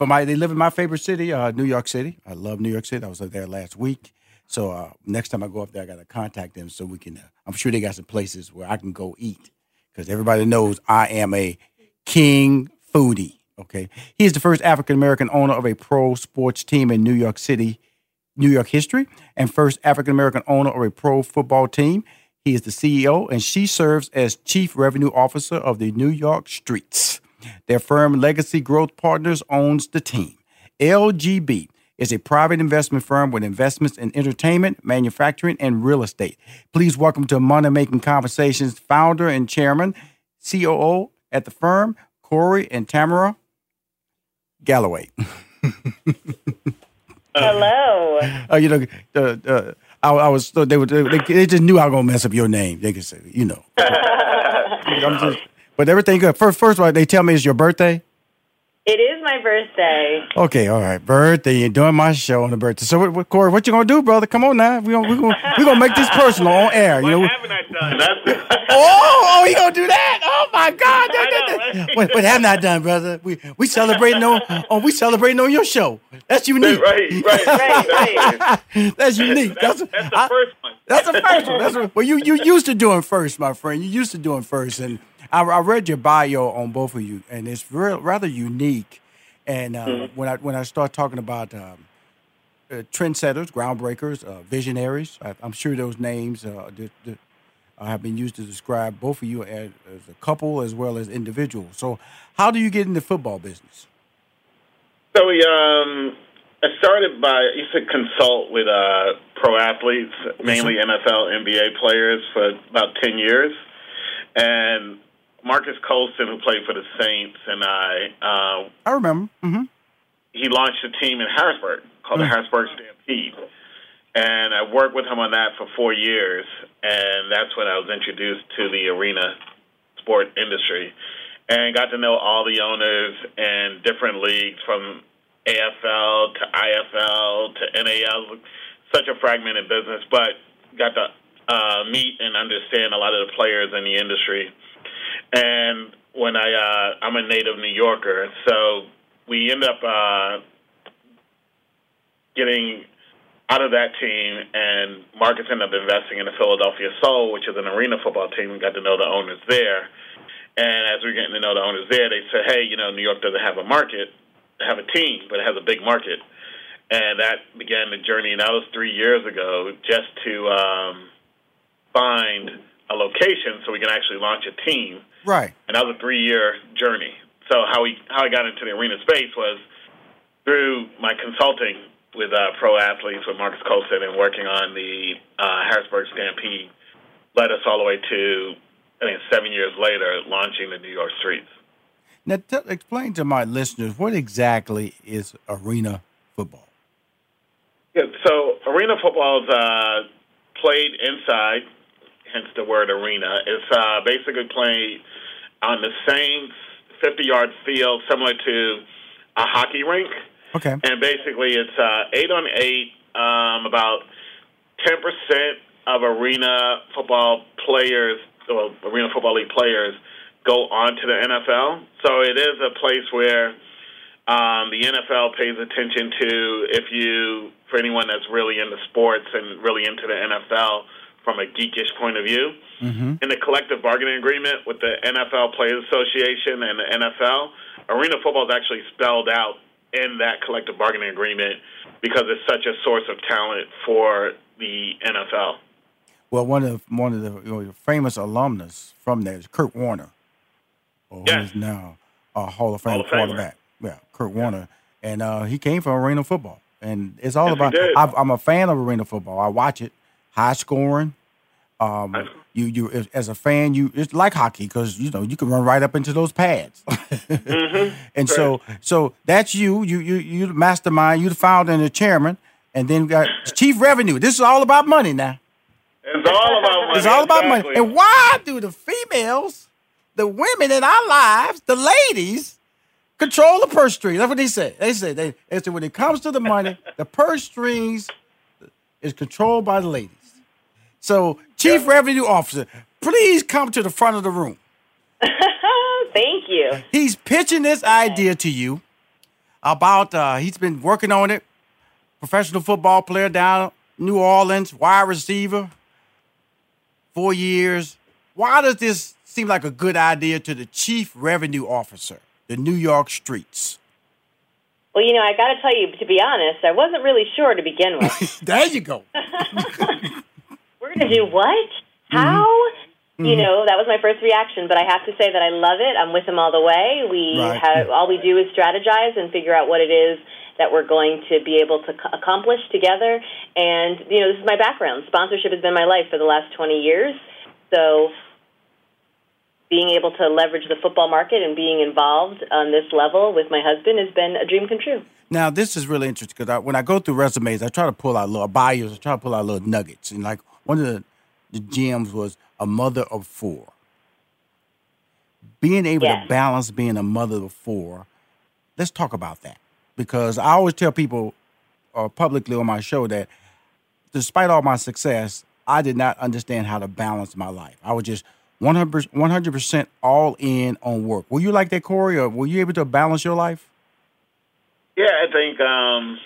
For my, they live in my favorite city, uh, New York City. I love New York City. I was there last week. So uh, next time I go up there, I got to contact them so we can. Uh, I'm sure they got some places where I can go eat because everybody knows I am a king foodie. Okay, he is the first African American owner of a pro sports team in New York City, New York history, and first African American owner of a pro football team. He is the CEO, and she serves as chief revenue officer of the New York Streets. Their firm, Legacy Growth Partners, owns the team. LGP is a private investment firm with investments in entertainment, manufacturing, and real estate. Please welcome to Money Making Conversations founder and chairman, COO at the firm, Corey and Tamara Galloway. Hello. Uh, you know, uh, uh, I, I, was they, were, they, they just knew I was gonna mess up your name. They could say, you know. I'm just, but everything good. First, first of all, they tell me it's your birthday. It is my birthday. Okay, all right, birthday. You're doing my show on the birthday. So, what, what, Corey, what you gonna do, brother? Come on now. We gonna we gonna we gonna make this personal on air. You know. What haven't I done? That's oh, oh, you gonna do that? Oh my God! what, what haven't I done, brother? We we celebrating on on we celebrating on your show. That's unique. right, right, right, right. that's unique. That's, That's, that's the I- first one. That's the first one. That's what, well, you you used to doing first, my friend. You used to doing first, and I, I read your bio on both of you, and it's real, rather unique. And uh, when I when I start talking about um, uh, trendsetters, groundbreakers, uh, visionaries, I, I'm sure those names uh, that, that, uh, have been used to describe both of you as, as a couple as well as individuals. So, how do you get into the football business? So we um, I started by I used to consult with uh, pro athletes, mainly NFL, NBA players, for about ten years, and Marques Colston, who played for the Saints, and I uh, I remember. hmm he launched a team in Harrisburg called the Harrisburg Stampede. And I worked with him on that for four years, and that's when I was introduced to the arena sport industry and got to know all the owners and different leagues from AFL to IFL to NAL. Such a fragmented business, but got to uh, meet and understand a lot of the players in the industry. And when I, uh, I'm a native New Yorker, so we end up uh, getting out of that team, and Marques ended up investing in the Philadelphia Soul, which is an arena football team. We got to know the owners there. And as we are getting to know the owners there, they said, hey, you know, New York doesn't have a market, have a team, but it has a big market. And that began the journey, and that was three years ago, just to um, find a location so we can actually launch a team. Right. And that was a three-year journey. So how we how I got into the arena space was through my consulting with uh, pro athletes with Marques Colston and working on the uh, Harrisburg Stampede led us all the way to I think seven years later launching the New York Streets. Now, t- explain to my listeners what exactly is arena football. Yeah, so arena football is uh, played inside, hence the word arena. It's uh, basically played on the same 50 yard field, similar to a hockey rink. Okay. And basically, it's uh, eight on eight. Um, about 10% of arena football players, or arena football league players, go on to the NFL. So it is a place where um, the NFL pays attention to if you, for anyone that's really into sports and really into the NFL from a geekish point of view. Mm-hmm. In the collective bargaining agreement with the NFL Players Association and the NFL, arena football is actually spelled out in that collective bargaining agreement because it's such a source of talent for the NFL. Well, one of one of the you know, famous alumnus from there is Kurt Warner, who Yes. is now a Hall of Fame Hall of Famer. quarterback. Yeah, Kurt Warner, and uh, he came from arena football, and it's all Yes, about. I've, I'm a fan of arena football. I watch it, high scoring. Um, you you as- a fan, you it's like hockey because you know you can run right up into those pads. Mm-hmm. And so so that's you. You you you the mastermind. You the founder and the chairman, and then we got chief revenue. This is all about money now. It's all about money. It's all about money. And why do the females, the women in our lives, the ladies, control the purse strings? That's what they say. They say they, they say when it comes to the money, the purse strings is controlled by the ladies. So, Chief Revenue Officer, please come to the front of the room. Thank you. He's pitching this idea to you about uh, he's been working on it. Professional football player down New Orleans, wide receiver, four years. Why does this seem like a good idea to the chief revenue officer, the New York streets? Well, you know, I got to tell you, to be honest, I wasn't really sure to begin with. There you go. We're going to do what? Mm-hmm. How? You mm-hmm. know, that was my first reaction, but I have to say that I love it. I'm with him all the way. We Right. have all we do is strategize and figure out what it is that we're going to be able to accomplish together. And you know, this is my background. Sponsorship has been my life for the last 20 years. So, being able to leverage the football market and being involved on this level with my husband has been a dream come true. Now, this is really interesting because I, when I go through resumes, I try to pull out little bios, I try to pull out little nuggets. And like one of the, the gems was a mother of four. Being able Yes. to balance being a mother of four, let's talk about that. Because I always tell people uh, publicly on my show that despite all my success, I did not understand how to balance my life. I was just 100%, 100% all in on work. Were you like that, Corey, or were you able to balance your life? Yeah, I think um,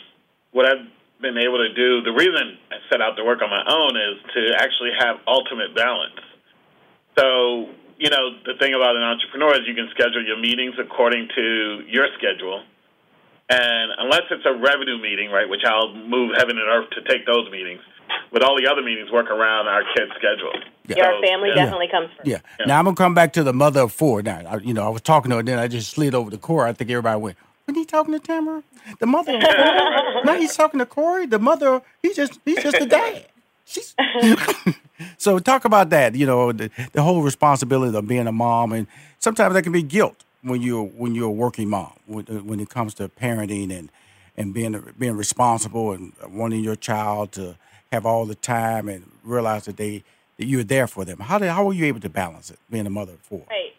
what I've been able to do, the reason I set out to work on my own is to actually have ultimate balance. So, you know, the thing about an entrepreneur is you can schedule your meetings according to your schedule. And unless it's a revenue meeting, right, which I'll move heaven and earth to take those meetings, with all the other meetings, work around our kids' schedule. Yeah, our family yeah. definitely comes first. Yeah. Now I'm gonna come back to the mother of four. Now, I, you know, I was talking to her, then I just slid over the Corey. I think everybody went, "When he talking to Tamara, the mother of now he's talking to Corey, the mother. He's just he's just a dad. She's so talk about that. You know, the, the whole responsibility of being a mom, and sometimes that can be guilt when you're when you're a working mom when, uh, when it comes to parenting and and being being responsible and wanting your child to have all the time and realize that they that you're there for them. How did how were you able to balance it being a mother of four? Right.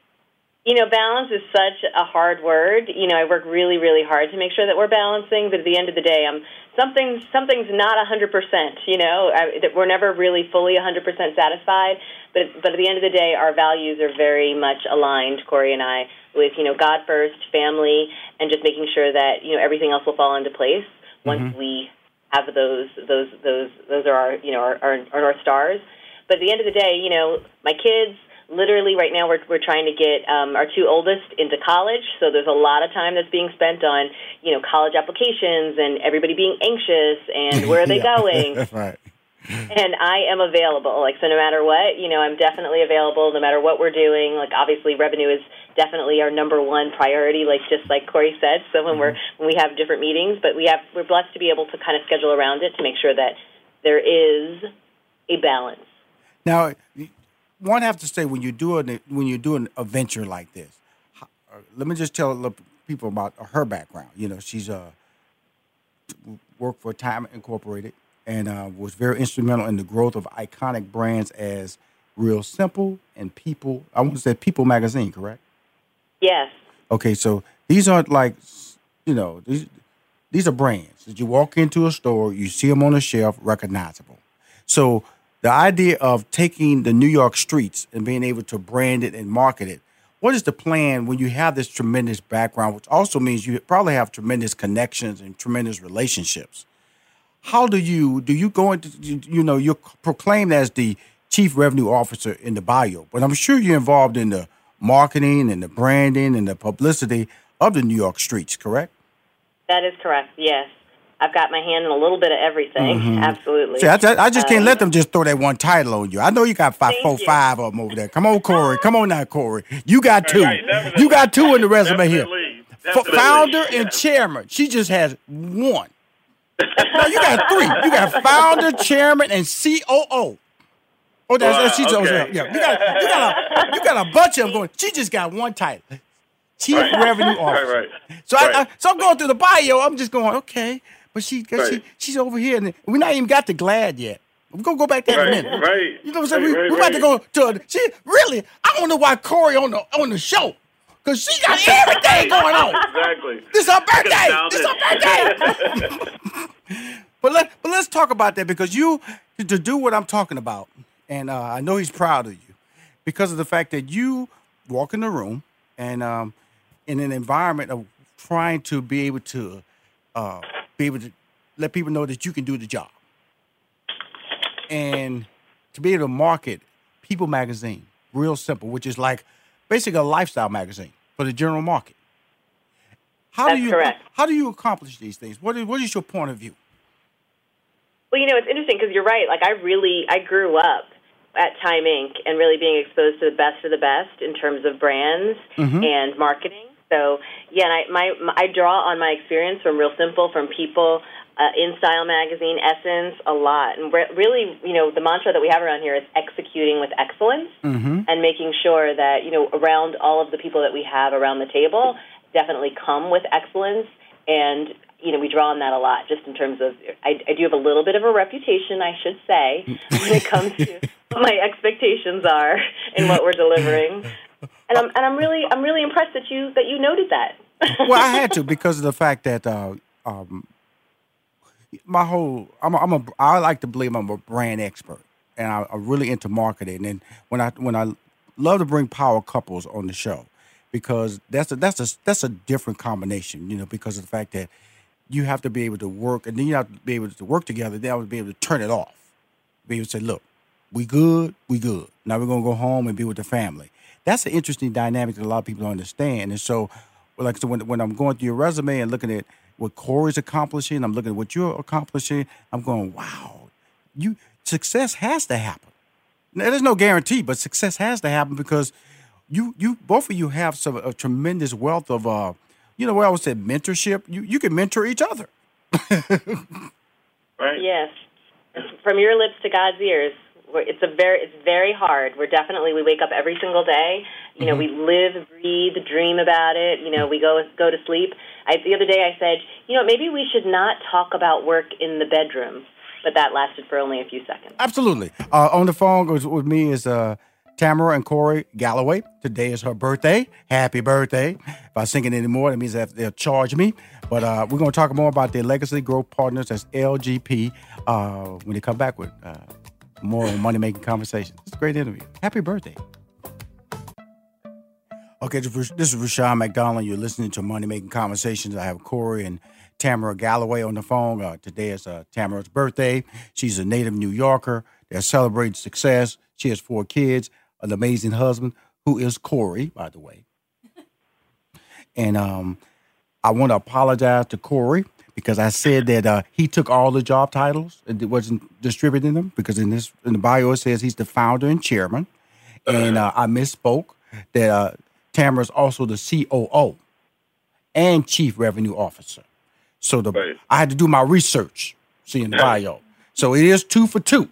You know, balance is such a hard word. You know, I work really, really hard to make sure that we're balancing, but at the end of the day, I'm something something's not a hundred percent. You know, I, that we're never really fully a hundred percent satisfied. But but at the end of the day, our values are very much aligned, Corey and I, with you know God first, family, and just making sure that you know everything else will fall into place once mm-hmm. we have those those those those are our you know our, our, our north stars. But at the end of the day, you know, my kids literally right now we're we're trying to get um, our two oldest into college, so there's a lot of time that's being spent on you know college applications and everybody being anxious and where are they yeah. going? right. And I am available. Like so, no matter what, you know, I'm definitely available. No matter what we're doing. Like obviously, revenue is definitely our number one priority. Like just like Corey said. So when we're mm-hmm. when we have different meetings, but we have we're blessed to be able to kind of schedule around it to make sure that there is a balance. Now, one have to say when you do an when you do a venture like this, uh, let me just tell people about her background. You know, she's uh worked for Time Incorporated and uh, was very instrumental in the growth of iconic brands as Real Simple and People. I want to say People Magazine, correct? Yes. Okay, so these aren't like you know these these are brands that you walk into a store, you see them on a shelf, recognizable. So the idea of taking the New York streets and being able to brand it and market it. What is the plan when you have this tremendous background, which also means you probably have tremendous connections and tremendous relationships? How do you do you go into you know you're proclaimed as the chief revenue officer in the bio, but I'm sure you're involved in the marketing and the branding and the publicity of the New York streets, correct? That is correct. Yes. I've got my hand in a little bit of everything. Mm-hmm. Absolutely. See, I, I just can't let them just throw that one title on you. I know you got five, four, you. five of them over there. Come on, Corey. Come on now, Corey. You got two. Right, you got two in the resume definitely, here. Definitely. Founder and chairman. She just has one. no, you got three. You got founder, chairman, and COO. Oh, that's, that's she's okay. yeah. You got you got a you got a bunch of them going. She just got one title. Chief right. Revenue Officer. Right, right. So I, I, so I'm going through the bio. I'm just going, okay. But she, right. she she's over here, and we not even got to GLAAD yet. We're gonna go back there right, in a minute. Right. You know what I'm saying? Right, we, right, we're about to go to. She really. I don't know why Corey on the on the show because she got everything going on. Exactly. This her birthday. This her birthday. but let but let's talk about that because you to do what I'm talking about, and uh, I know he's proud of you because of the fact that you walk in the room and um, in an environment of trying to be able to uh, be able to let people know that you can do the job. And to be able to market People Magazine, real simple, which is like basically a lifestyle magazine for the general market. How That's do you correct. how do you accomplish these things? What is what is your point of view? Well, you know, it's interesting because you're right. Like I really, I grew up at Time Inc. and really being exposed to the best of the best in terms of brands Mhm. and marketing. So yeah, and I my, my I draw on my experience from Real Simple, from People, uh, In Style Magazine, Essence, a lot, and re- really, you know, the mantra that we have around here is executing with excellence Mm-hmm. and making sure that you know around all of the people that we have around the table definitely come with excellence. And you know we draw on that a lot just in terms of I, I do have a little bit of a reputation I should say when it comes to what my expectations are and what we're delivering and I'm and I'm really I'm really impressed that you that you noted that well, I had to because of the fact that uh, um, my whole I'm a, I'm a I like to believe I'm a brand expert, and I, I'm really into marketing. And when I when I love to bring power couples on the show because that's a that's a that's a different combination, you know, because of the fact that you have to be able to work, and then you have to be able to work together. Then I would be able to turn it off, be able to say, look, we good, we good. Now we're gonna go home and be with the family. That's an interesting dynamic that a lot of people don't understand, and so like so when when I'm going through your resume and looking at what Corey's accomplishing, I'm looking at what you're accomplishing. I'm going, wow, you success has to happen. Now, there's no guarantee, but success has to happen because you you both of you have some a tremendous wealth of uh, you know what I would say mentorship. You you can mentor each other. Right. yes from your lips to God's ears We're- it's a very it's very hard we're definitely we wake up every single day you know we live breathe dream about it you know we go go to sleep I, the other day I said, you know, maybe we should not talk about work in the bedroom, but that lasted for only a few seconds. Absolutely. Uh, on the phone with, with me is uh, Tamara and Corey Galloway. Today is her birthday. Happy birthday. If I sing it anymore, that means that they'll charge me. But uh, we're going to talk more about their Legacy Growth Partners, that's LGP, uh, when they come back with uh, more money making conversations. It's a great interview. Happy birthday. Okay, this is Rushion McDonald. You're listening to Money Making Conversations. I have Corey and Tamara Galloway on the phone. Uh, today is uh, Tamara's birthday. She's a native New Yorker. They're celebrating success. She has four kids, an amazing husband who is Corey, by the way. and um, I want to apologize to Corey because I said that uh, he took all the job titles and wasn't distributing them because in this in the bio it says he's the founder and chairman, and uh, I misspoke that uh, Tamara is also the COO and chief revenue officer. So the Right. I had to do my research, see in the bio. So it is two for two,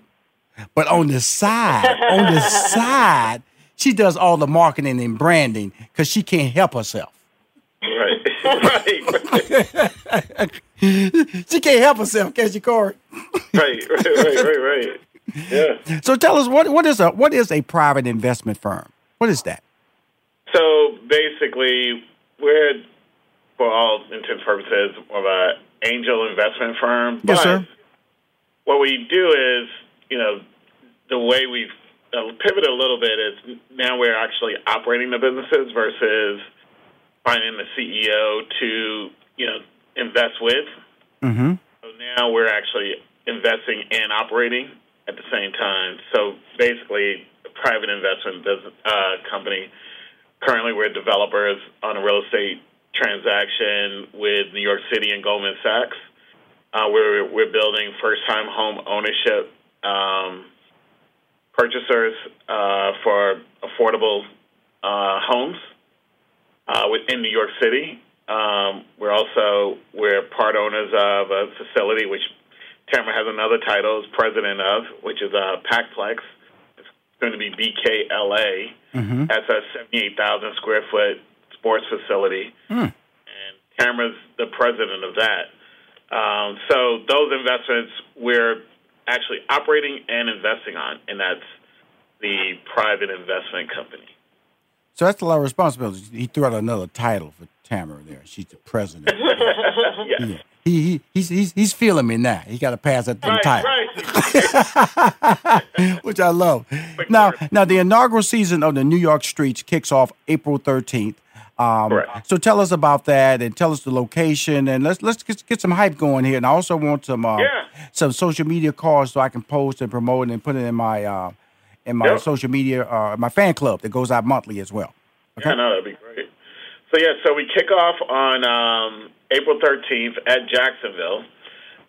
but on the side, on the side, she does all the marketing and branding because she can't help herself. Right. right. She can't help herself, can she, Corey? Right. Right. Right. Right. Right. Yeah. So tell us what what is a what is a private investment firm? What is that? So basically, we're, for all intents and purposes, of an angel investment firm. Yes, but sir. What we do is, you know, the way we've uh, pivoted a little bit is now we're actually operating the businesses versus finding the CEO to, you know, invest with. Mm-hmm. So now we're actually investing and operating at the same time. So basically, a private investment business, uh, company. Currently, we're developers on a real estate transaction with New York City and Goldman Sachs. Uh, we're we're building first-time home ownership um, purchasers uh, for affordable uh, homes uh, within New York City. Um, we're also we're part owners of a facility which Tamara has another title as president of, which is uh, Pacplex. It's going to be BKLA. Mm-hmm. That's a 78,000 square foot sports facility, Hmm. and Tamara's the president of that. Um, so those investments we're actually operating and investing on, and that's the private investment company. So that's a lot of responsibility. He threw out another title for Tamara there. She's the president. yeah. yeah. He, he he's he's he's feeling me now. He got to pass that thing Right, title. right. which I love. Now, now the inaugural season of the New York Streets kicks off April thirteenth. Um, Correct. so tell us about that, and tell us the location, and let's let's get, get some hype going here. And I also want some uh, Yeah. some social media cards so I can post and promote and put it in my uh, in my Yep. social media, uh, my fan club that goes out monthly as well. Yeah, no, that'd be great. So yeah, so we kick off on um, April 13th at Jacksonville,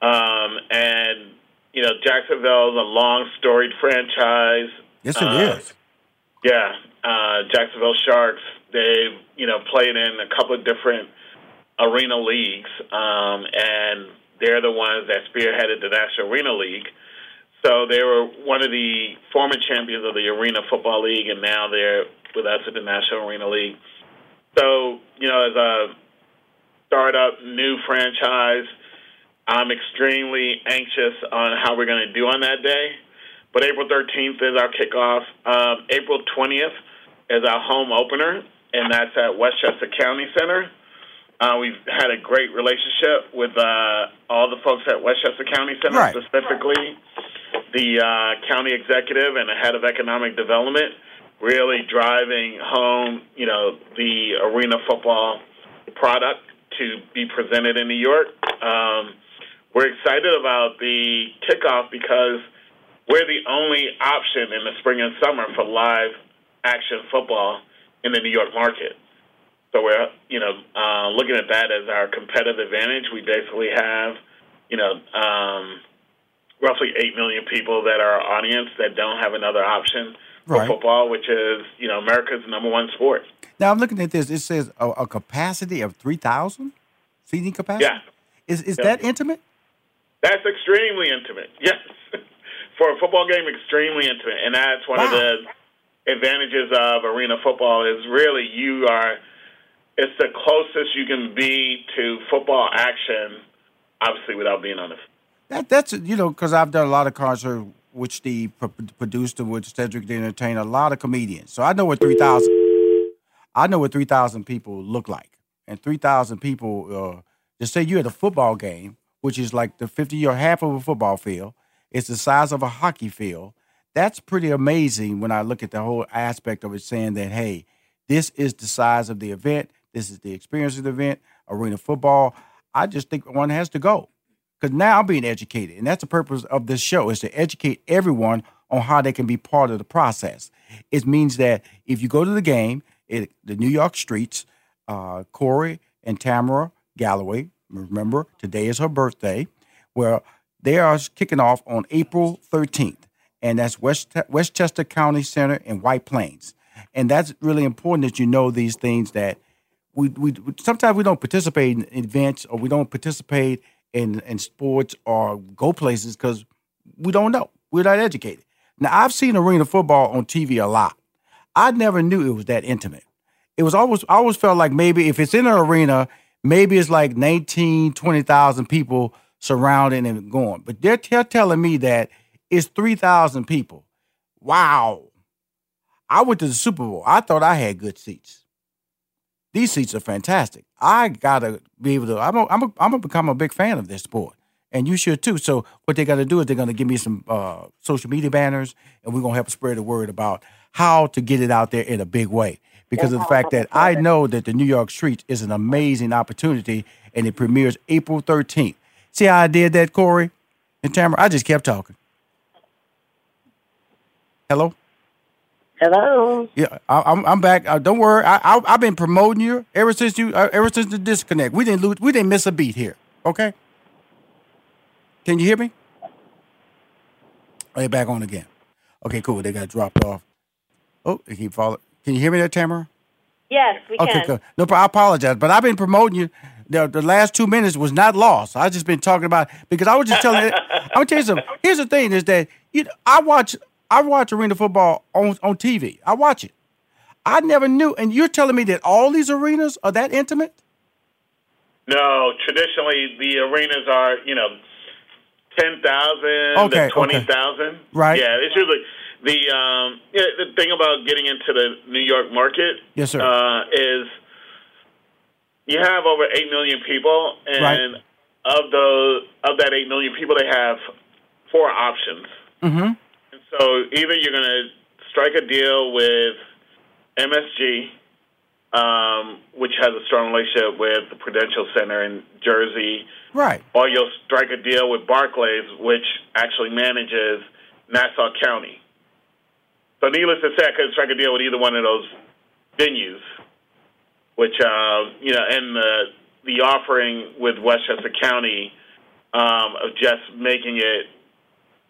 um, and you know Jacksonville is a long storied franchise. Yes, it Uh, is. Yeah, uh, Jacksonville Sharks. They've you know played in a couple of different arena leagues, um, and they're the ones that spearheaded the National Arena League. So they were one of the former champions of the Arena Football League, and now they're with us at the National Arena League. So you know, as a startup new franchise, I'm extremely anxious on how we're going to do on that day. But April 13th is our kickoff. Um, April 20th is our home opener, and that's at Westchester County Center. Uh, we've had a great relationship with uh, all the folks at Westchester County Center, Right. specifically the uh, county executive and the head of economic development, really driving home, you know, the arena football product to be presented in New York. Um, we're excited about the kickoff because we're the only option in the spring and summer for live action football in the New York market. So we're, you know, uh, looking at that as our competitive advantage. We basically have, you know, um, roughly eight million people that are our audience that don't have another option Right. football, which is, you know, America's number one sport. Now I'm looking at this. It says a, a capacity of three thousand seating capacity. Yeah. Is is Yeah. that intimate? That's extremely intimate. Yes. For a football game, extremely intimate. And that's one of the advantages of arena football is really you are it's the closest you can be to football action, obviously without being on the. That that's you know because I've done a lot of concerts which the produced and which Cedric the Entertainer, a lot of comedians. So I know what three thousand. I know what three thousand people look like, and three thousand people. Uh, just say you're at a football game, which is like the fifty or half of a football field. It's the size of a hockey field. That's pretty amazing when I look at the whole aspect of it, saying that hey, this is the size of the event. This is the experience of the event. Arena football. I just think one has to go because now I'm being educated, and that's the purpose of this show is to educate everyone on how they can be part of the process. It means that if you go to the game, it, the New York streets, uh, Corey and Tamara Galloway, remember today is her birthday, where they are kicking off on April 13th, and that's West, Westchester County Center in White Plains. And that's really important that you know these things that we, we sometimes we don't participate in events or we don't participate in, in sports or go places because we don't know. We're not educated. Now, I've seen arena football on TV a lot. I never knew it was that intimate. It was always, I always felt like maybe if it's in an arena, maybe it's like 19, 20,000 people surrounding and going. But they're, telling me that it's 3,000 people. Wow. I went to the Super Bowl. I thought I had good seats. These seats are fantastic. I gotta be able to. I'm a, I'm a, I'm gonna become a big fan of this sport, and you should too. So what they got to do is they're gonna give me some uh, social media banners, and we're gonna help spread the word about how to get it out there in a big way. Because of the fact that I know that the New York streets is an amazing opportunity, and it premieres April 13th. See how I did that, Corey and Tamara? I just kept talking. Hello. Hello. Yeah, I, am I'm back. Uh, don't worry. I, I have been promoting you ever since you uh, ever since the disconnect. We didn't lose. We didn't miss a beat here. Okay. Can you hear me? Are you back on again? Okay, cool. They got dropped off. Oh, they keep falling. Can you hear me there, Tamara? Yes, we okay, can. Okay, no, I apologize, but I've been promoting you. The, the last two minutes was not lost. I just been talking about because I was just telling. I'm gonna tell you something. Here's the thing: is that you know, I watch I watch arena football on, on TV. I watch it. I never knew. And you're telling me that all these arenas are that intimate? No, traditionally the arenas are, you know, 10,000 okay, to 20,000. Okay. Right. Yeah, it's usually the um yeah, the thing about getting into the New York market yes, sir. Uh, is you have over 8 million people and right. of those of that 8 million people they have four options. Mhm. So either you're going to strike a deal with MSG, um, which has a strong relationship with the Prudential Center in Jersey, right? Or you'll strike a deal with Barclays, which actually manages Nassau County. So, needless to say, I could strike a deal with either one of those venues, which uh, you know, and the the offering with Westchester County um, of just making it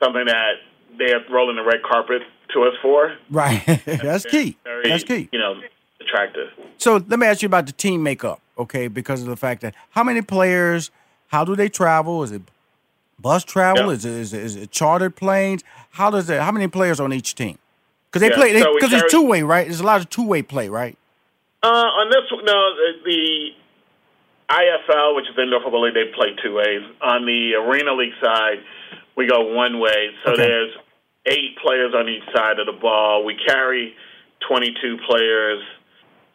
something that they're rolling the red carpet to us for. Right. That's key. Very, That's key. You know, attractive. So let me ask you about the team makeup, okay? Because of the fact that how many players, how do they travel? Is it bus travel? Is, it, is, it, is it chartered planes? How does it? How many players on each team? Because they yeah, play because so it's two way, right? There's a lot of two way play, right? Uh, on this, no, the IFL, which is the Indoor Football League, they play two ways. On the Arena League side, we go one way. So Okay. there's eight players on each side of the ball. We carry 22 players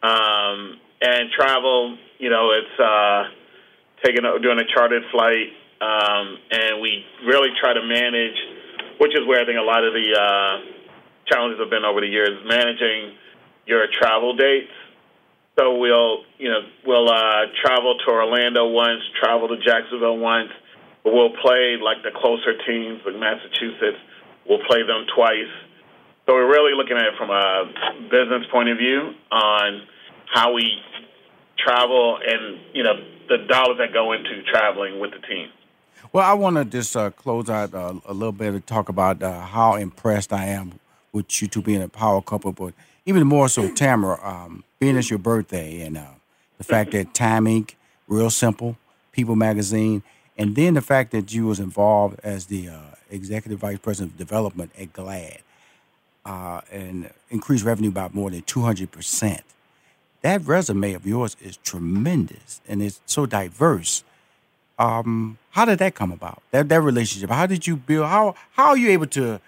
um, and travel. You know, it's uh, taking doing a chartered flight, um, and we really try to manage, which is where I think a lot of the uh, challenges have been over the years, managing your travel dates. So we'll, you know, we'll uh, travel to Orlando once, travel to Jacksonville once, we'll play like the closer teams, like Massachusetts. We'll play them twice. So we're really looking at it from a business point of view on how we travel and you know the dollars that go into traveling with the team. Well, I want to just uh, close out uh, a little bit and talk about uh, how impressed I am with you two being a power couple, but even more so, Tamara, um, being it's your birthday and uh, the fact that Time Inc., Real Simple, People Magazine, and then the fact that you was involved as the uh, executive vice president of development at GLAAD uh, and increased revenue by more than 200%. that resume of yours is tremendous and it's so diverse. Um, how did that come about? That that relationship. How did you build? How how are you able to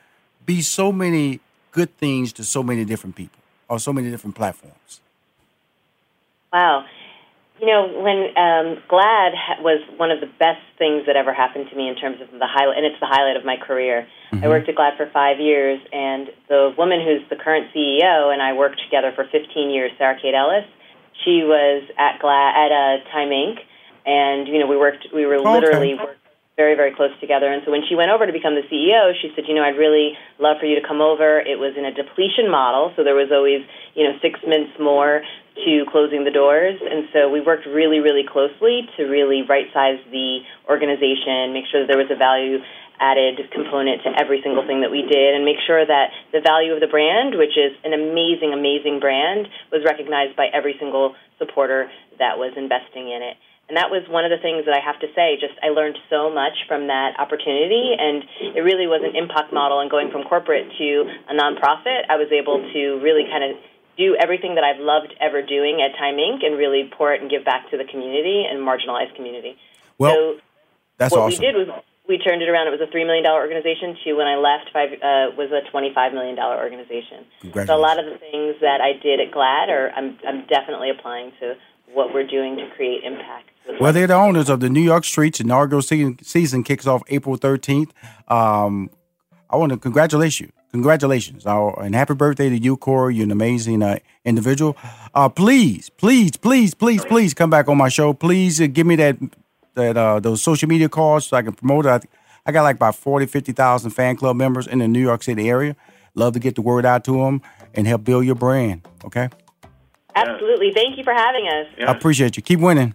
be so many good things to so many different people or so many different platforms? Wow. You know, when um, GLAAD ha- was one of the best things that ever happened to me in terms of the highlight, and it's the highlight of my career. I worked at GLAAD for five years, and the woman who's the current CEO and I worked together for 15 years, Sarah Kate Ellis. She was at GLAAD at uh, Time Inc. And you know, we worked. We were Okay. literally worked very, very close together. And so when she went over to become the CEO, she said, you know, I'd really love for you to come over. It was in a depletion model, so there was always, you know, six months more to closing the doors. And so we worked really, really closely to really right size the organization, make sure that there was a value added component to every single thing that we did, and make sure that the value of the brand, which is an amazing, amazing brand, was recognized by every single supporter that was investing in it. And that was one of the things that I have to say. Just I learned so much from that opportunity, and it really was an impact model. And going from corporate to a nonprofit, I was able to really kind of do everything that I've loved ever doing at Time Inc. and really pour it and give back to the community and marginalized community. Well, so That's what awesome. we did was we turned it around. It was a three million dollar organization to when I left five uh, was a twenty five million dollar organization. So a lot of the things that I did at GLAAD are I'm I'm definitely applying to what we're doing to create impact. Well, they're the owners of the New York Streets. Inaugural season, season kicks off April 13th. Um, I want to congratulate you. Congratulations. Uh, and happy birthday to you, Corey. You're an amazing uh, individual. Uh, please, please, please, please, please come back on my show. Please uh, give me that that uh, those social media cards so I can promote it. I, I got like about 40, 50,000 fan club members in the New York City area. Love to get the word out to them and help build your brand. Okay? Absolutely. Thank you for having us. I appreciate you. Keep winning.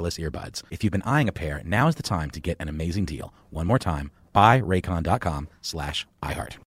earbuds. If you've been eyeing a pair, now is the time to get an amazing deal. One more time, buyraycon.com slash iHeart.